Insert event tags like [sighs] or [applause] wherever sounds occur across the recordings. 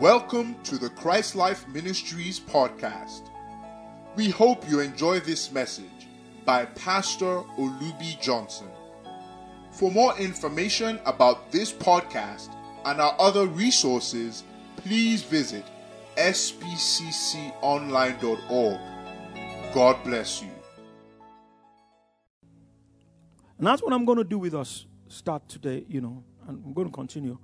Welcome to the Christ Life Ministries podcast. We hope you enjoy this message by Pastor Olubi Johnson. For more information about this podcast and our other resources, please visit spcconline.org. God bless you. And that's what I'm going to do with us start today, you know, and I'm going to continue.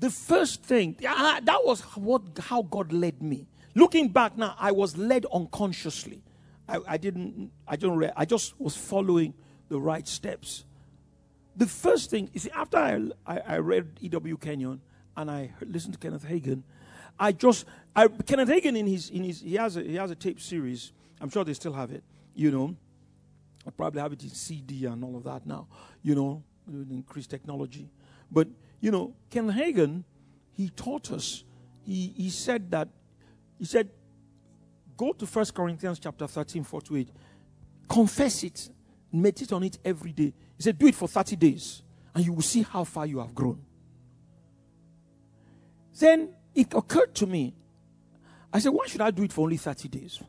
The first thing, ah, that was what, how God led me. Looking back now, I was led unconsciously. I, I didn't, I don't, I just was following the right steps. The first thing, see, after I, I, I read E.W. Kenyon and I listened to Kenneth Hagin, I just, I, Kenneth Hagin in his, in his, he has a, he has a tape series. I'm sure they still have it, you know. I probably have it in CD and all of that now, you know, with increased technology. But you know, Ken Hagin, he taught us, he, he said that, he said, go to 1 Corinthians chapter 13, 4 to 8. Confess it, meditate on it every day. He said, do it for 30 days, and you will see how far you have grown. Then it occurred to me, I said, why should I do it for only 30 days?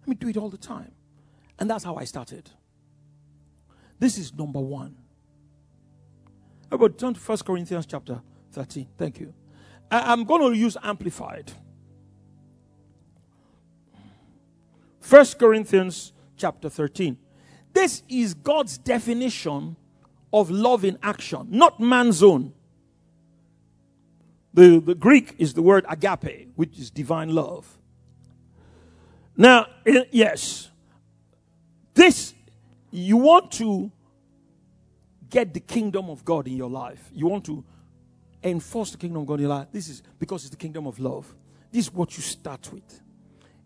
Let me do it all the time. And that's how I started. This is number one. About turn to 1 Corinthians chapter 13? Thank you. I, am going to use amplified. 1 Corinthians chapter 13. This is God's definition of love in action, not man's own. The, the Greek is the word agape, which is divine love. Now, yes, this, you want to get the kingdom of God in your life, you want to enforce the kingdom of God in your life, this is because it's the kingdom of love. This is what you start with.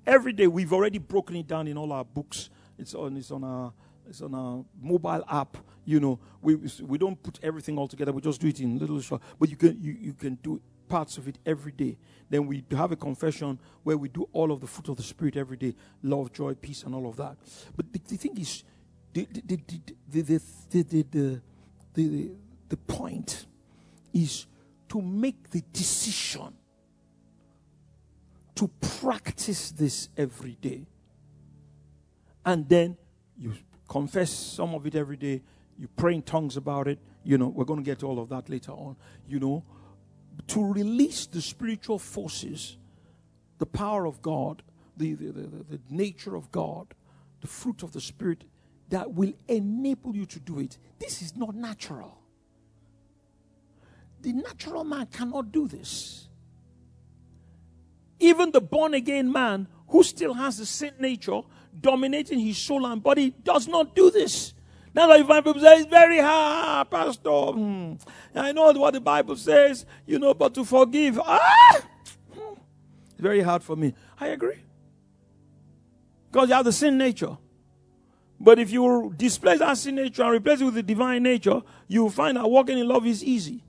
Every day we've already broken it down in all our books. It's on it's on our it's on our mobile app. You know, we we don't put everything all together. We just do it in little short. But you can you, you can do parts of it every day. Then we have a confession where we do all of the fruit of the spirit every day: love, joy, peace, and all of that. But the, the thing is, the the the the, the, the, the, the point is to make the decision to practice this every day. And then you confess some of it every day, you pray in tongues about it. You know, we're going to get to all of that later on. You know, to release the spiritual forces, the power of God, the, the, the, the nature of God, the fruit of the Spirit that will enable you to do it. This is not natural. The natural man cannot do this. Even the born again man who still has the sin nature dominating his soul and body does not do this. Now that you find people say it's very hard, Pastor. Hmm. I know what the Bible says, you know, but to forgive, ah, hmm. it's very hard for me. I agree. Because you have the sin nature. But if you displace that sin nature and replace it with the divine nature, you will find that walking in love is easy.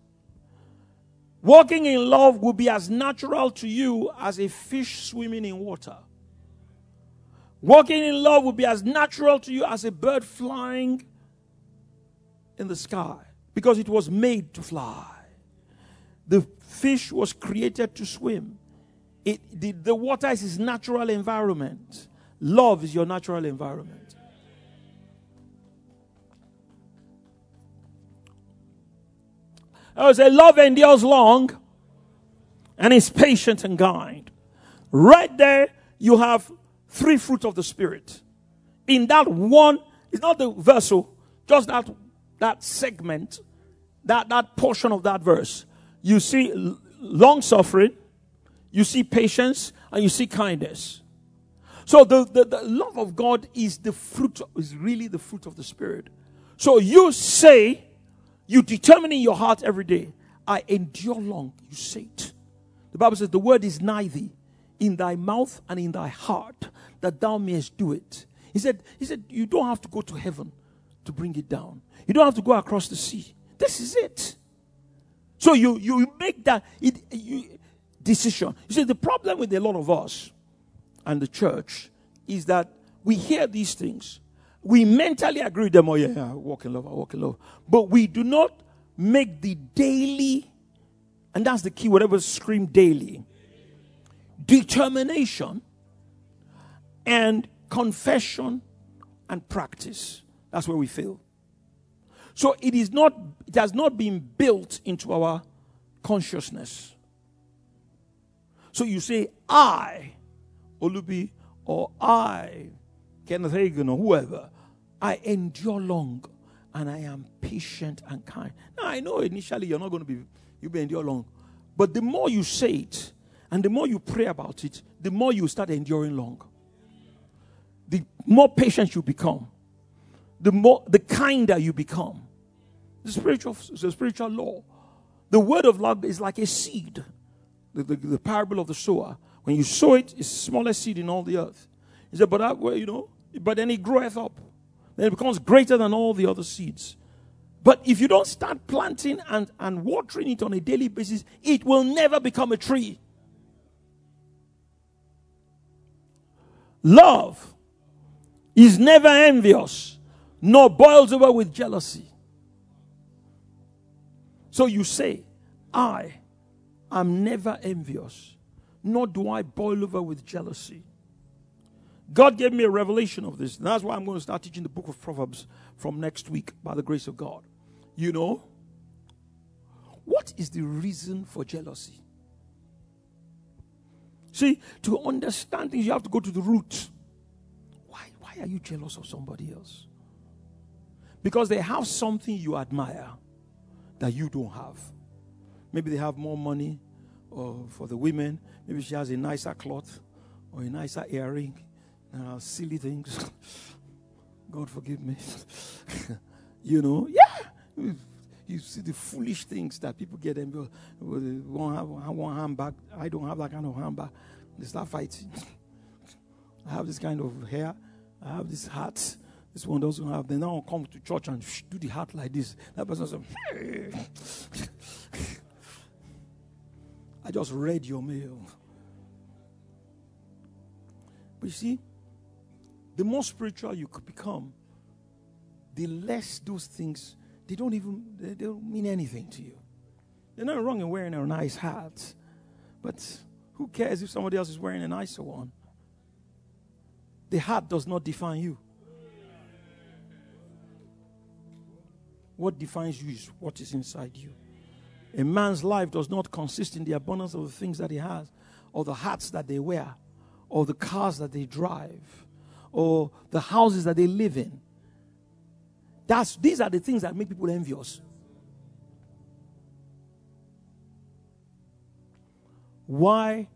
Walking in love will be as natural to you as a fish swimming in water. Walking in love will be as natural to you as a bird flying in the sky because it was made to fly. The fish was created to swim. It, the, the water is its natural environment. Love is your natural environment. I say love endures long and is patient and kind. Right there, you have three fruits of the Spirit. In that one, it's not the verse, just that, that segment, that, that portion of that verse. You see long suffering, you see patience, and you see kindness. So the, the, the love of God is the fruit, is really the fruit of the Spirit. So you say, you determine in your heart every day, I endure long. You say it. The Bible says, The word is nigh thee, in thy mouth and in thy heart, that thou mayest do it. He said, He said, You don't have to go to heaven to bring it down. You don't have to go across the sea. This is it. So you you make that it, you, decision. You see, the problem with a lot of us and the church is that we hear these things we mentally agree with them, oh, yeah, yeah, walk in love, I walk in love. But we do not make the daily And that's the key, whatever scream daily. Determination and confession and practice. That's where we fail. So it is not, it has not been built into our consciousness. So you say, I, Olubi, or I, Kenneth Hagin, or whoever, I endure long and I am patient and kind. Now I know initially you're not going to be you'll be endure long. But the more you say it and the more you pray about it, the more you start enduring long. The more patient you become, the more the kinder you become. The spiritual the spiritual law. The word of love is like a seed. The, the, the parable of the sower. When you sow it, it's the smallest seed in all the earth. He said, but I, well, you know, but then it groweth up. Then it becomes greater than all the other seeds. But if you don't start planting and, and watering it on a daily basis, it will never become a tree. Love is never envious, nor boils over with jealousy. So you say, I am never envious, nor do I boil over with jealousy. God gave me a revelation of this. And that's why I'm going to start teaching the book of Proverbs from next week by the grace of God. You know, what is the reason for jealousy? See, to understand things, you have to go to the root. Why, why are you jealous of somebody else? Because they have something you admire that you don't have. Maybe they have more money or for the women. Maybe she has a nicer cloth or a nicer earring uh, silly things. [laughs] God forgive me. [laughs] you know, yeah. You see the foolish things that people get them. Won't have one handbag. I don't have that kind of handbag. They start fighting. [laughs] I have this kind of hair. I have this hat. This one doesn't have. They now come to church and do the hat like this. That person says. I just read your mail. But you see, the more spiritual you become, the less those things, they don't even they don't mean anything to you. They're not wrong in wearing a nice hat, but who cares if somebody else is wearing a nicer one? The hat does not define you. What defines you is what is inside you. A man's life does not consist in the abundance of the things that he has, or the hats that they wear, or the cars that they drive or the houses that they live in. That's, these are the things that make people envious. Why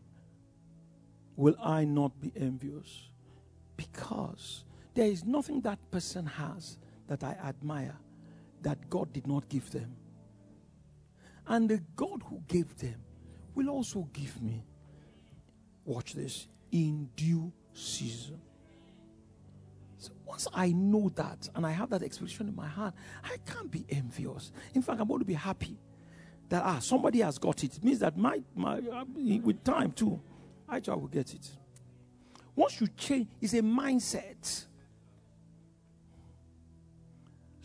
will I not be envious? Because there is nothing that person has that I admire that God did not give them. And the God who gave them will also give me, watch this, in due season. Once I know that and I have that expression in my heart, I can't be envious. In fact, I'm going to be happy that ah somebody has got it. It means that my my uh, with time too, I too will get it. Once you change, it's a mindset.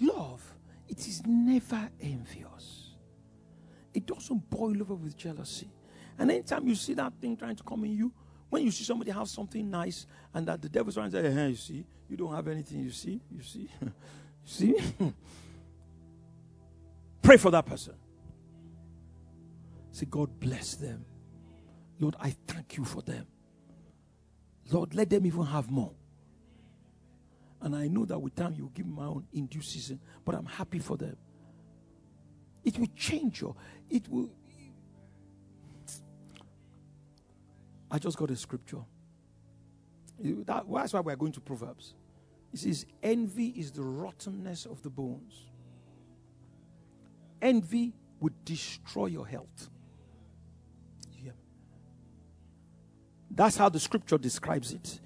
Love, it is never envious. It doesn't boil over with jealousy. And anytime you see that thing trying to come in you, when you see somebody have something nice and that the devil's trying to say, hey, you see, you don't have anything, you see, you see, [laughs] you see. [laughs] Pray for that person. Say, God bless them. Lord, I thank you for them. Lord, let them even have more. And I know that with time you will give my own in due season, but I'm happy for them. It will change your, it will, I just got a scripture. That, that's why we're going to Proverbs. It says, Envy is the rottenness of the bones. Envy would destroy your health. Yeah. That's how the scripture describes it.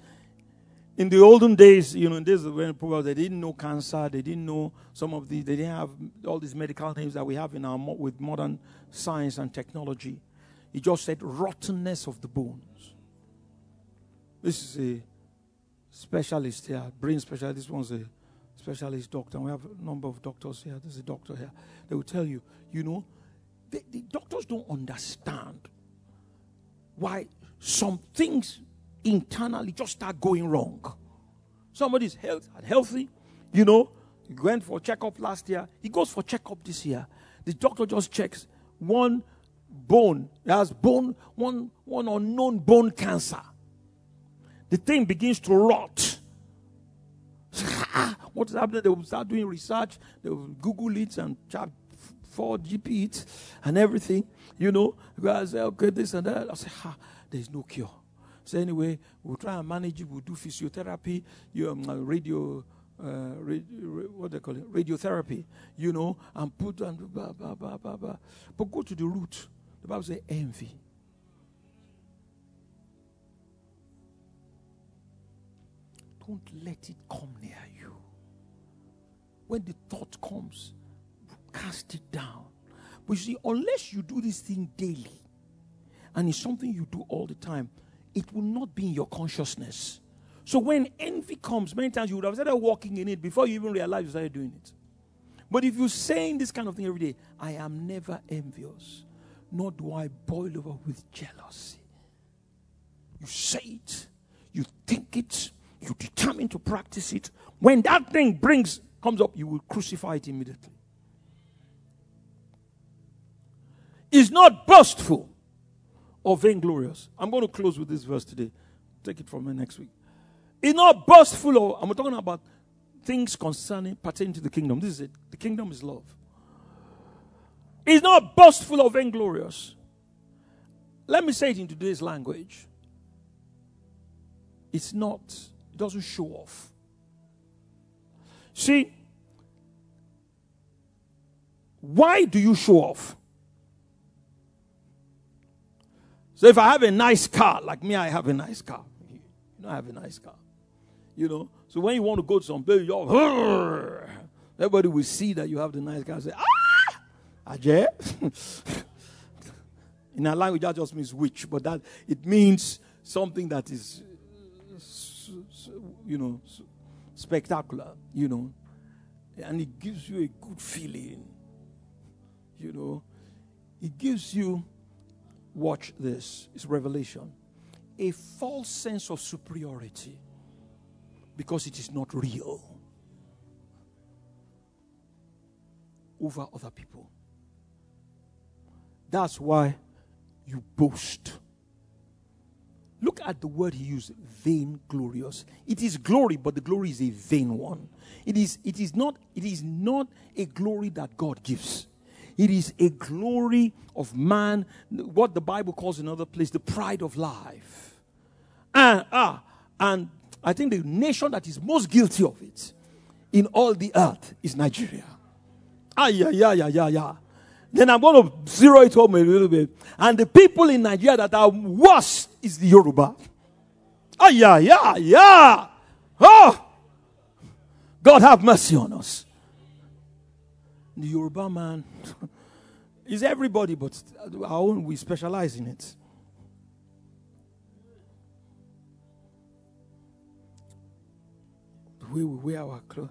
In the olden days, you know, in days when Proverbs, they didn't know cancer, they didn't know some of the, they didn't have all these medical names that we have in our with modern science and technology. He just said rottenness of the bones. This is a specialist here, brain specialist. This one's a specialist doctor. We have a number of doctors here. There's a doctor here. They will tell you, you know, the, the doctors don't understand why some things internally just start going wrong. Somebody's health healthy, you know, he went for checkup last year. He goes for checkup this year. The doctor just checks one bone. Has bone, one, one unknown bone cancer. The thing begins to rot. [laughs] what is happening? They will start doing research. They will Google it and chat for GP it and everything. You know, guys say, okay, this and that. I say, ha, there is no cure. So anyway, we'll try and manage it. We'll do physiotherapy, you, um, uh, radio, uh, radio, what they call it, radiotherapy, you know, and put and blah, blah, blah, blah, blah. But go to the root. The Bible says envy. Don't let it come near you. When the thought comes, cast it down. But you see, unless you do this thing daily, and it's something you do all the time, it will not be in your consciousness. So when envy comes, many times you would have started walking in it before you even realize you started doing it. But if you're saying this kind of thing every day, I am never envious, nor do I boil over with jealousy. You say it, you think it, you determine to practice it. When that thing brings comes up, you will crucify it immediately. Is not boastful or vainglorious. I'm going to close with this verse today. Take it from me next week. Is not boastful or I'm talking about things concerning pertaining to the kingdom. This is it. The kingdom is love. Is not boastful or vainglorious. Let me say it in today's language. It's not, it doesn't show off. See, why do you show off? So if I have a nice car, like me, I have a nice car. You know, I have a nice car. You know, so when you want to go to some place, you're, [laughs] everybody will see that you have the nice car. And say, ah, Ajay. [laughs] In our language, that just means which, but that it means something that is, you know, spectacular. You know, and it gives you a good feeling. You know, it gives you Watch this. It's revelation. A false sense of superiority because it is not real over other people. That's why you boast. Look at the word he used, vain glorious. It is glory, but the glory is a vain one. It is, it is not, it is not a glory that God gives. It is a glory of man, what the Bible calls in another place the pride of life. And, ah, and I think the nation that is most guilty of it in all the earth is Nigeria. Ah, yeah, yeah, yeah, yeah, yeah. Then I'm going to zero it home a little bit. And the people in Nigeria that are worst is the Yoruba. Ah, yeah, yeah, yeah. Oh, God have mercy on us the Yoruba man [laughs] is everybody, but our own, we specialize in it. The way we wear our clothes.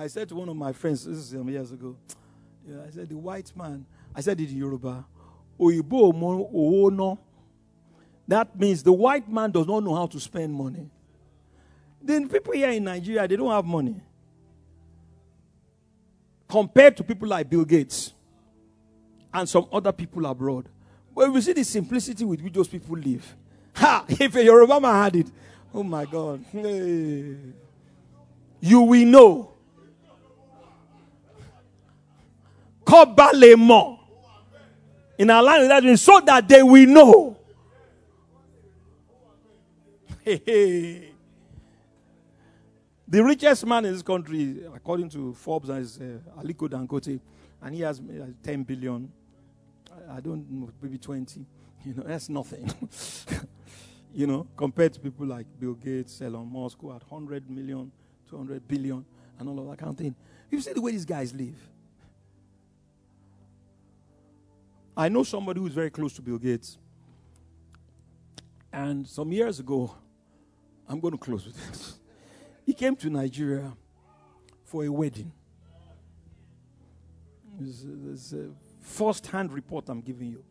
I said to one of my friends, this is some years ago, yeah, I said, the white man, I said it in Yoruba, Oyibo That means the white man does not know how to spend money. Then people here in Nigeria, they don't have money. Compared to people like Bill Gates and some other people abroad. But we see the simplicity with which those people live. [laughs] Ha! If a Yoruba man had it, oh my God. Hey. You will know. Kobalemo. In our language, that means so that they will know. [laughs] The richest man in this country, according to Forbes, is uh, Aliko Dangote, and he has uh, 10 billion. I, I don't know, maybe 20. [laughs] You know, that's nothing. [laughs] you know, compared to people like Bill Gates, Elon Musk, who had 100 million, 200 billion, and all of that kind of thing. You see the way these guys live. I know somebody who is very close to Bill Gates. And some years ago, I'm going to close with this. [laughs] He came to Nigeria for a wedding. This, a first hand report I'm giving you.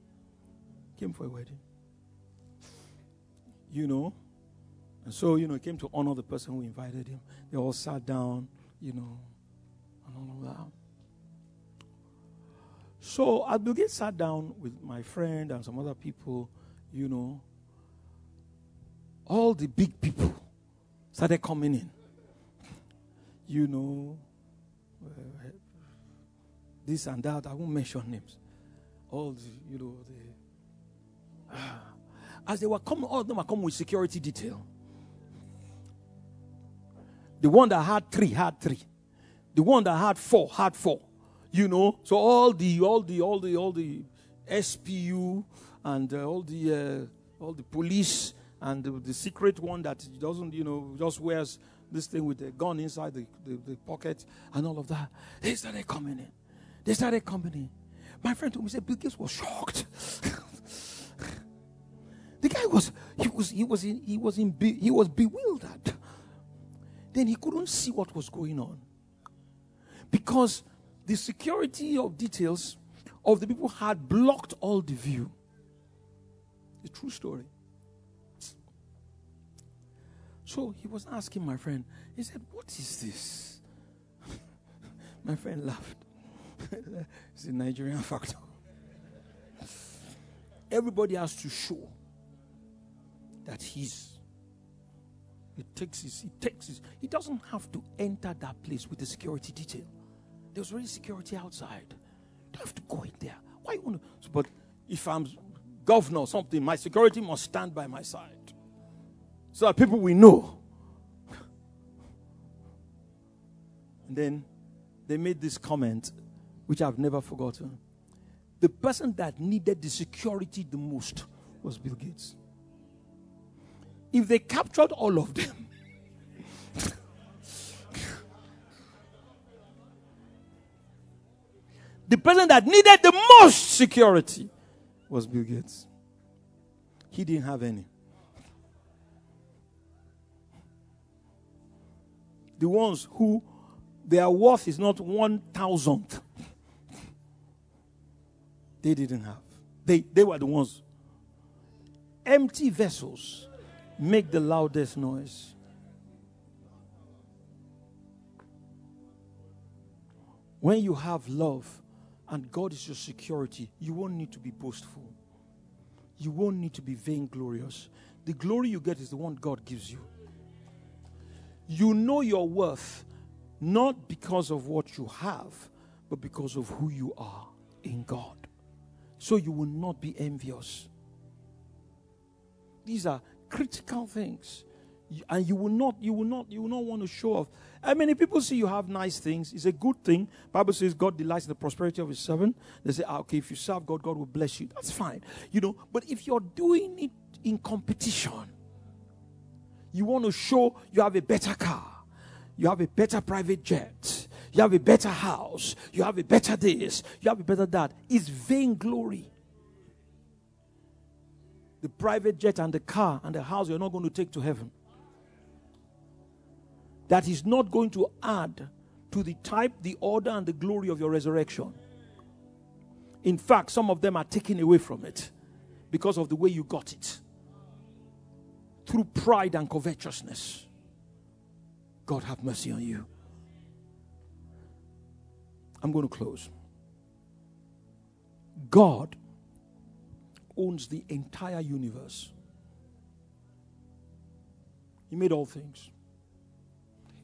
Came for a wedding. You know? And so, you know, he came to honor the person who invited him. They all sat down, you know, and all of that. So Abdul sat down with my friend and some other people, you know. All the big people started coming in. You know, uh, this and that. I won't mention names. All the, you know, the. Uh, as they were coming, all of them are coming with security detail. The one that had three had three. The one that had four had four. You know, so all the all the all the all the SPU and uh, all the uh, all the police and the, the, secret one that doesn't, you know, just wears this thing with the gun inside the, the, the pocket and all of that. They started coming in. They started coming in. My friend told me, said Bill Gates was shocked. [laughs] the guy was he was he was in he was in he was bewildered. Then he couldn't see what was going on because the security of details of the people had blocked all the view. The true story. So he was asking my friend, he said, What is this? [laughs] my friend laughed. [laughs] it's a Nigerian factor. Everybody has to show that he's he takes his, he takes his, he doesn't have to enter that place with the security detail. There's already security outside. You have to go in there. Why you want to? But if I'm governor or something, my security must stand by my side. So that people will know. And then they made this comment, which I've never forgotten. The person that needed the security the most was Bill Gates. If they captured all of them, [laughs] the person that needed the most security was Bill Gates. He didn't have any. The ones who their worth is not one thousandth, they didn't have. They, they were the ones. Empty vessels make the loudest noise. When you have love, and God is your security, you won't need to be boastful. You won't need to be vainglorious. The glory you get is the one God gives you. You know your worth not because of what you have, but because of who you are in God. So you will not be envious. These are critical things and you will not you will not you will not want to show off I mean, people see you have nice things, it's a good thing. Bible says God delights in the prosperity of his servant. They say, ah, okay, if you serve God, God will bless you. That's fine. You know, but if you're doing it in competition, you want to show you have a better car, you have a better private jet, you have a better house, you have a better this, you have a better that. It's vainglory. The private jet and the car and the house you're not going to take to heaven that is not going to add to the type, the order, and the glory of your resurrection. In fact, some of them are taken away from it because of the way you got it through pride and covetousness. God have mercy on you. I'm going to close. God owns the entire universe. He made all things.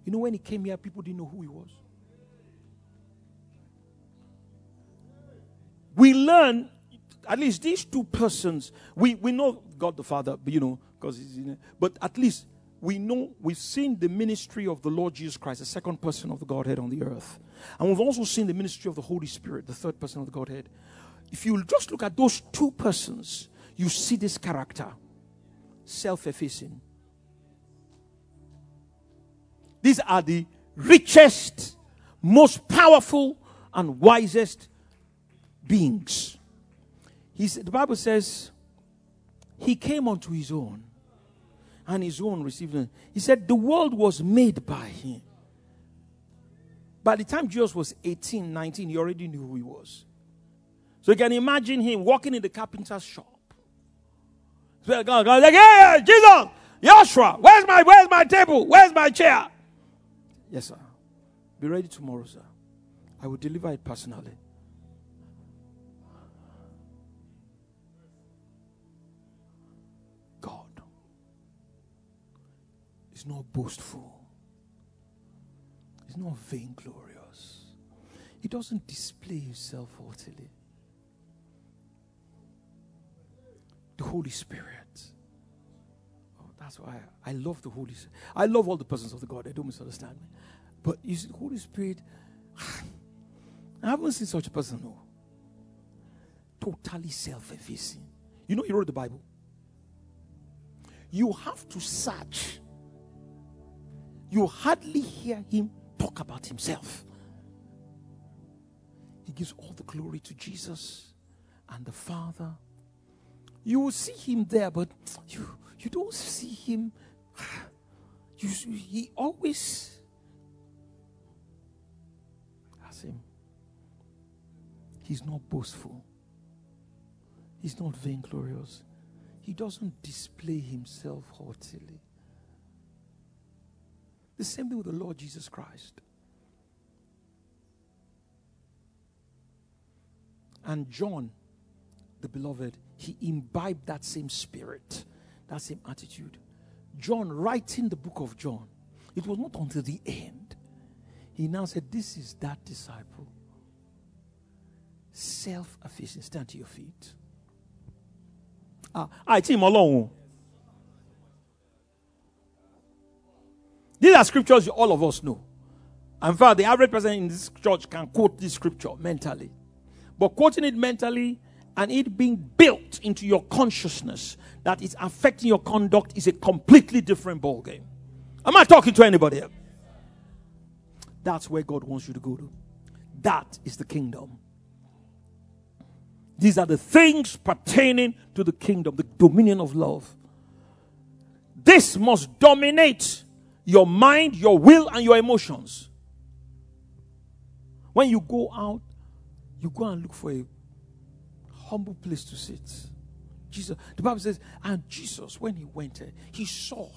You know, when he came here, people didn't know who he was. We learn, at least these two persons, we, we know God the Father, you know, because he's in it, but at least we know we've seen the ministry of the Lord Jesus Christ, the second person of the Godhead on the earth. And we've also seen the ministry of the Holy Spirit, the third person of the Godhead. If you just look at those two persons, you see this character self effacing, these are the richest, most powerful, and wisest beings. He's, the Bible says, He came unto His own, and His own received Him. He said, The world was made by Him. By the time Jesus was 18, 19, he already knew who he was. So you can imagine him walking in the carpenter's shop. So God, God, like, hey, Jesus, Joshua, where's my, where's my table? Where's my chair? Yes, sir. Be ready tomorrow, sir. I will deliver it personally. God is not boastful. He's not vainglorious. He doesn't display himself haughtily. The Holy Spirit. Oh, that's why I, love the Holy Spirit. I love all the persons of the God. I don't misunderstand me. But you see, Holy Spirit, [sighs] I haven't seen such a person, no. Totally self effacing. You know, he wrote the Bible. You have to search. You hardly hear him talk about himself. He gives all the glory to Jesus and the Father. You will see him there, but you, you don't see him. [sighs] You, he always He's not boastful. He's not vainglorious. He doesn't display himself haughtily. The same thing with the Lord Jesus Christ. And John, the beloved, he imbibed that same spirit, that same attitude. John, writing the book of John, it was not until the end. He now said, This is that disciple. Self effacing. Stand to your feet. Ah, I team alone. These are scriptures you all of us know. In fact, the average person in this church can quote this scripture mentally. But quoting it mentally and it being built into your consciousness that it's affecting your conduct is a completely different ballgame. Am I talking to anybody? That's where God wants you to go to. That is the kingdom. These are the things pertaining to the kingdom, the dominion of love. This must dominate your mind, your will, and your emotions. When you go out, you go and look for a humble place to sit. Jesus, the Bible says, and Jesus, when he went he saw.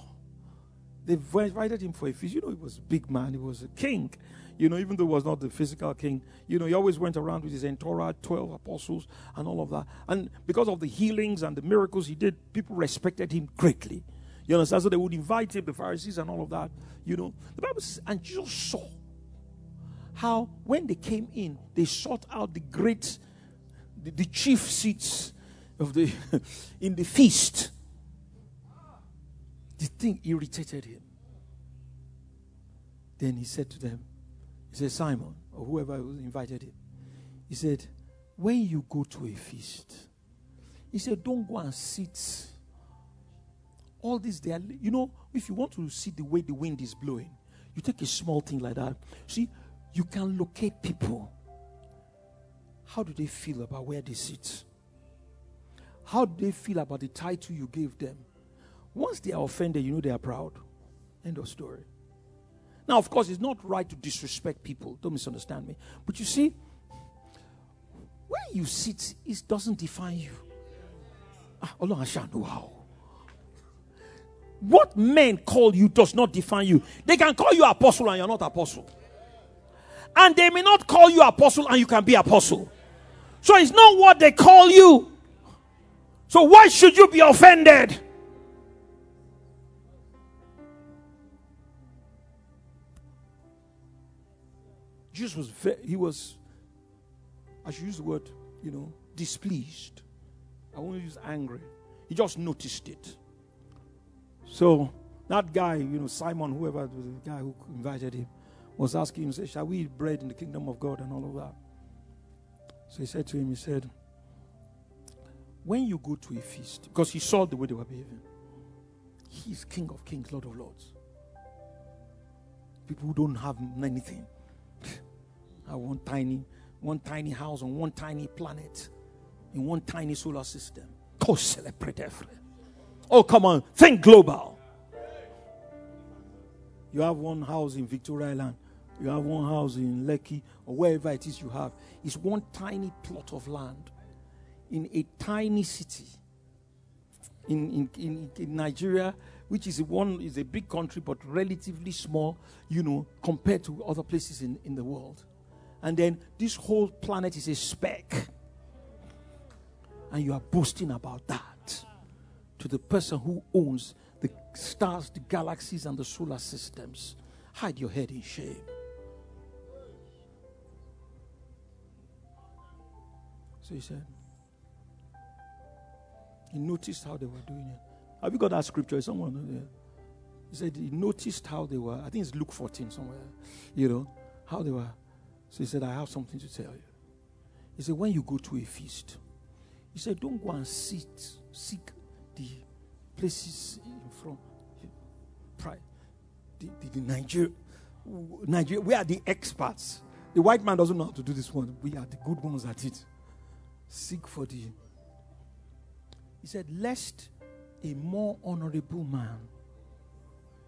They invited him for a feast. You know, he was a big man, he was a king. You know, even though he was not the physical king, you know, he always went around with his entourage, 12 apostles, and all of that. And because of the healings and the miracles he did, people respected him greatly. You understand? So they would invite him, the Pharisees and all of that. You know, the Bible says, and Jesus saw how when they came in, they sought out the great, the, the chief seats of the [laughs] in the feast. The thing irritated him. Then he said to them, He said, Simon, or whoever invited him, he said, When you go to a feast, he said, Don't go and sit all this there. You know, if you want to see the way the wind is blowing, you take a small thing like that. See, you can locate people. How do they feel about where they sit? How do they feel about the title you gave them? Once they are offended, you know they are proud. End of story. Now, of course, it's not right to disrespect people. Don't misunderstand me. But you see, where you sit it doesn't define you. Ah, how. What men call you does not define you. They can call you apostle and you're not apostle. And they may not call you apostle and you can be apostle. So it's not what they call you. So why should you be offended? Jesus was very, he was I should use the word, you know, displeased. I won't use angry. He just noticed it. So that guy, you know, Simon, whoever was the guy who invited him, was asking him, say, Shall we eat bread in the kingdom of God and all of that? So he said to him, He said, When you go to a feast, because he saw the way they were behaving, he's King of Kings, Lord of Lords. People who don't have anything. Have one tiny, one tiny house on one tiny planet, in one tiny solar system. Oh, come on. Think global. You have one house in Victoria Island, you have one house in Lekki or wherever it is you have, is one tiny plot of land in a tiny city in, in, in, in Nigeria, which is one is a big country but relatively small, you know, compared to other places in, in the world. And then this whole planet is a speck. And you are boasting about that to the person who owns the stars, the galaxies, and the solar systems. Hide your head in shame. So he said, he noticed how they were doing it. Have you got that scripture? Someone there. He said he noticed how they were. I think it's Luke 14 somewhere. You know, how they were. So he said, I have something to tell you. He said, when you go to a feast, he said, don't go and sit, seek the places in front. The, the, the Nigeria, Nigeria, we are the experts. The white man doesn't know how to do this one. We are the good ones at it. Seek for the he said, Lest a more honorable man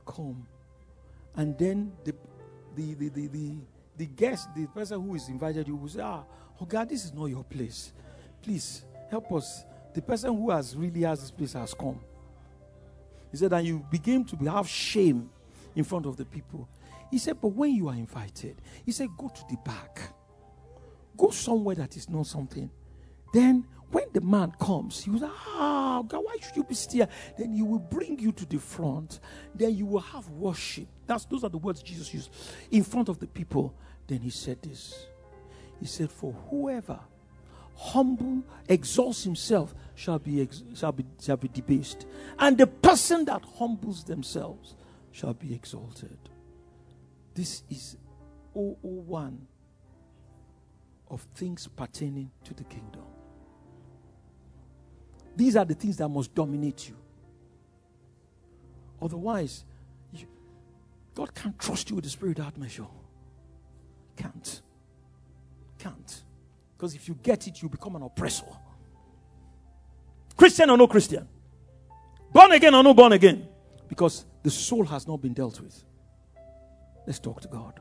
come. And then the, the, the, the, the, the guest, the person who is invited you will say, Ah, oh God, this is not your place. Please help us. The person who has really has this place has come. He said, and you begin to have shame in front of the people. He said, but when you are invited, he said, go to the back. Go somewhere that is not something. Then when the man comes, he was say, Ah, God, why should you be still? Then he will bring you to the front. Then you will have worship. That's those are the words Jesus used in front of the people. Then he said this. He said, For whoever humble exalts himself shall be, ex- shall be shall be debased. And the person that humbles themselves shall be exalted. This is 001 of things pertaining to the kingdom. These are the things that must dominate you. Otherwise, you, God can't trust you with the spirit without measure. Can't. Can't. Because if you get it, you become an oppressor. Christian or no Christian. Born again or no born again. Because the soul has not been dealt with. Let's talk to God.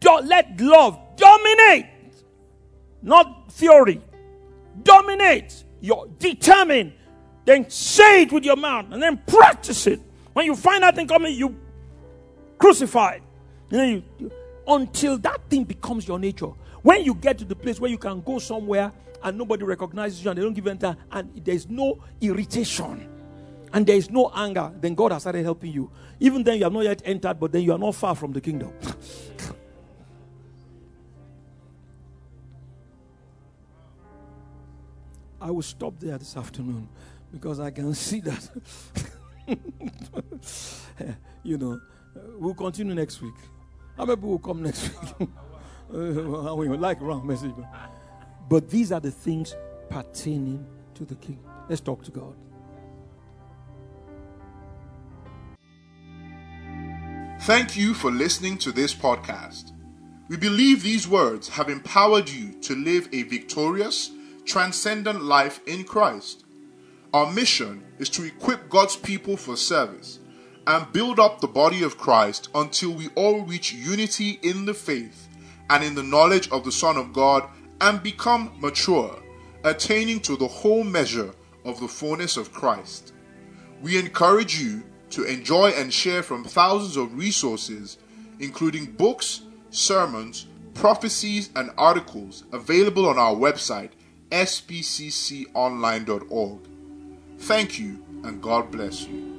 Don't let love dominate, not theory dominate. You're determined. Then say it with your mouth and then practice it. When you find that thing coming, you crucify it. And then you, you, until that thing becomes your nature. When you get to the place where you can go somewhere and nobody recognizes you and they don't give you time and there's no irritation and there is no anger, then God has started helping you. Even then, you have not yet entered, but then you are not far from the kingdom. [laughs] I will stop there this afternoon because I can [laughs] see that. [laughs] you know, we'll continue next week. How many people will come next week? [laughs] uh, we like wrong message. But these are the things pertaining to the king. Let's talk to God. Thank you for listening to this podcast. We believe these words have empowered you to live a victorious, transcendent life in Christ. Our mission is to equip God's people for service and build up the body of Christ until we all reach unity in the faith and in the knowledge of the Son of God and become mature, attaining to the whole measure of the fullness of Christ. We encourage you to enjoy and share from thousands of resources, including books, sermons, prophecies, and articles available on our website spcconline.org. Thank you and God bless you.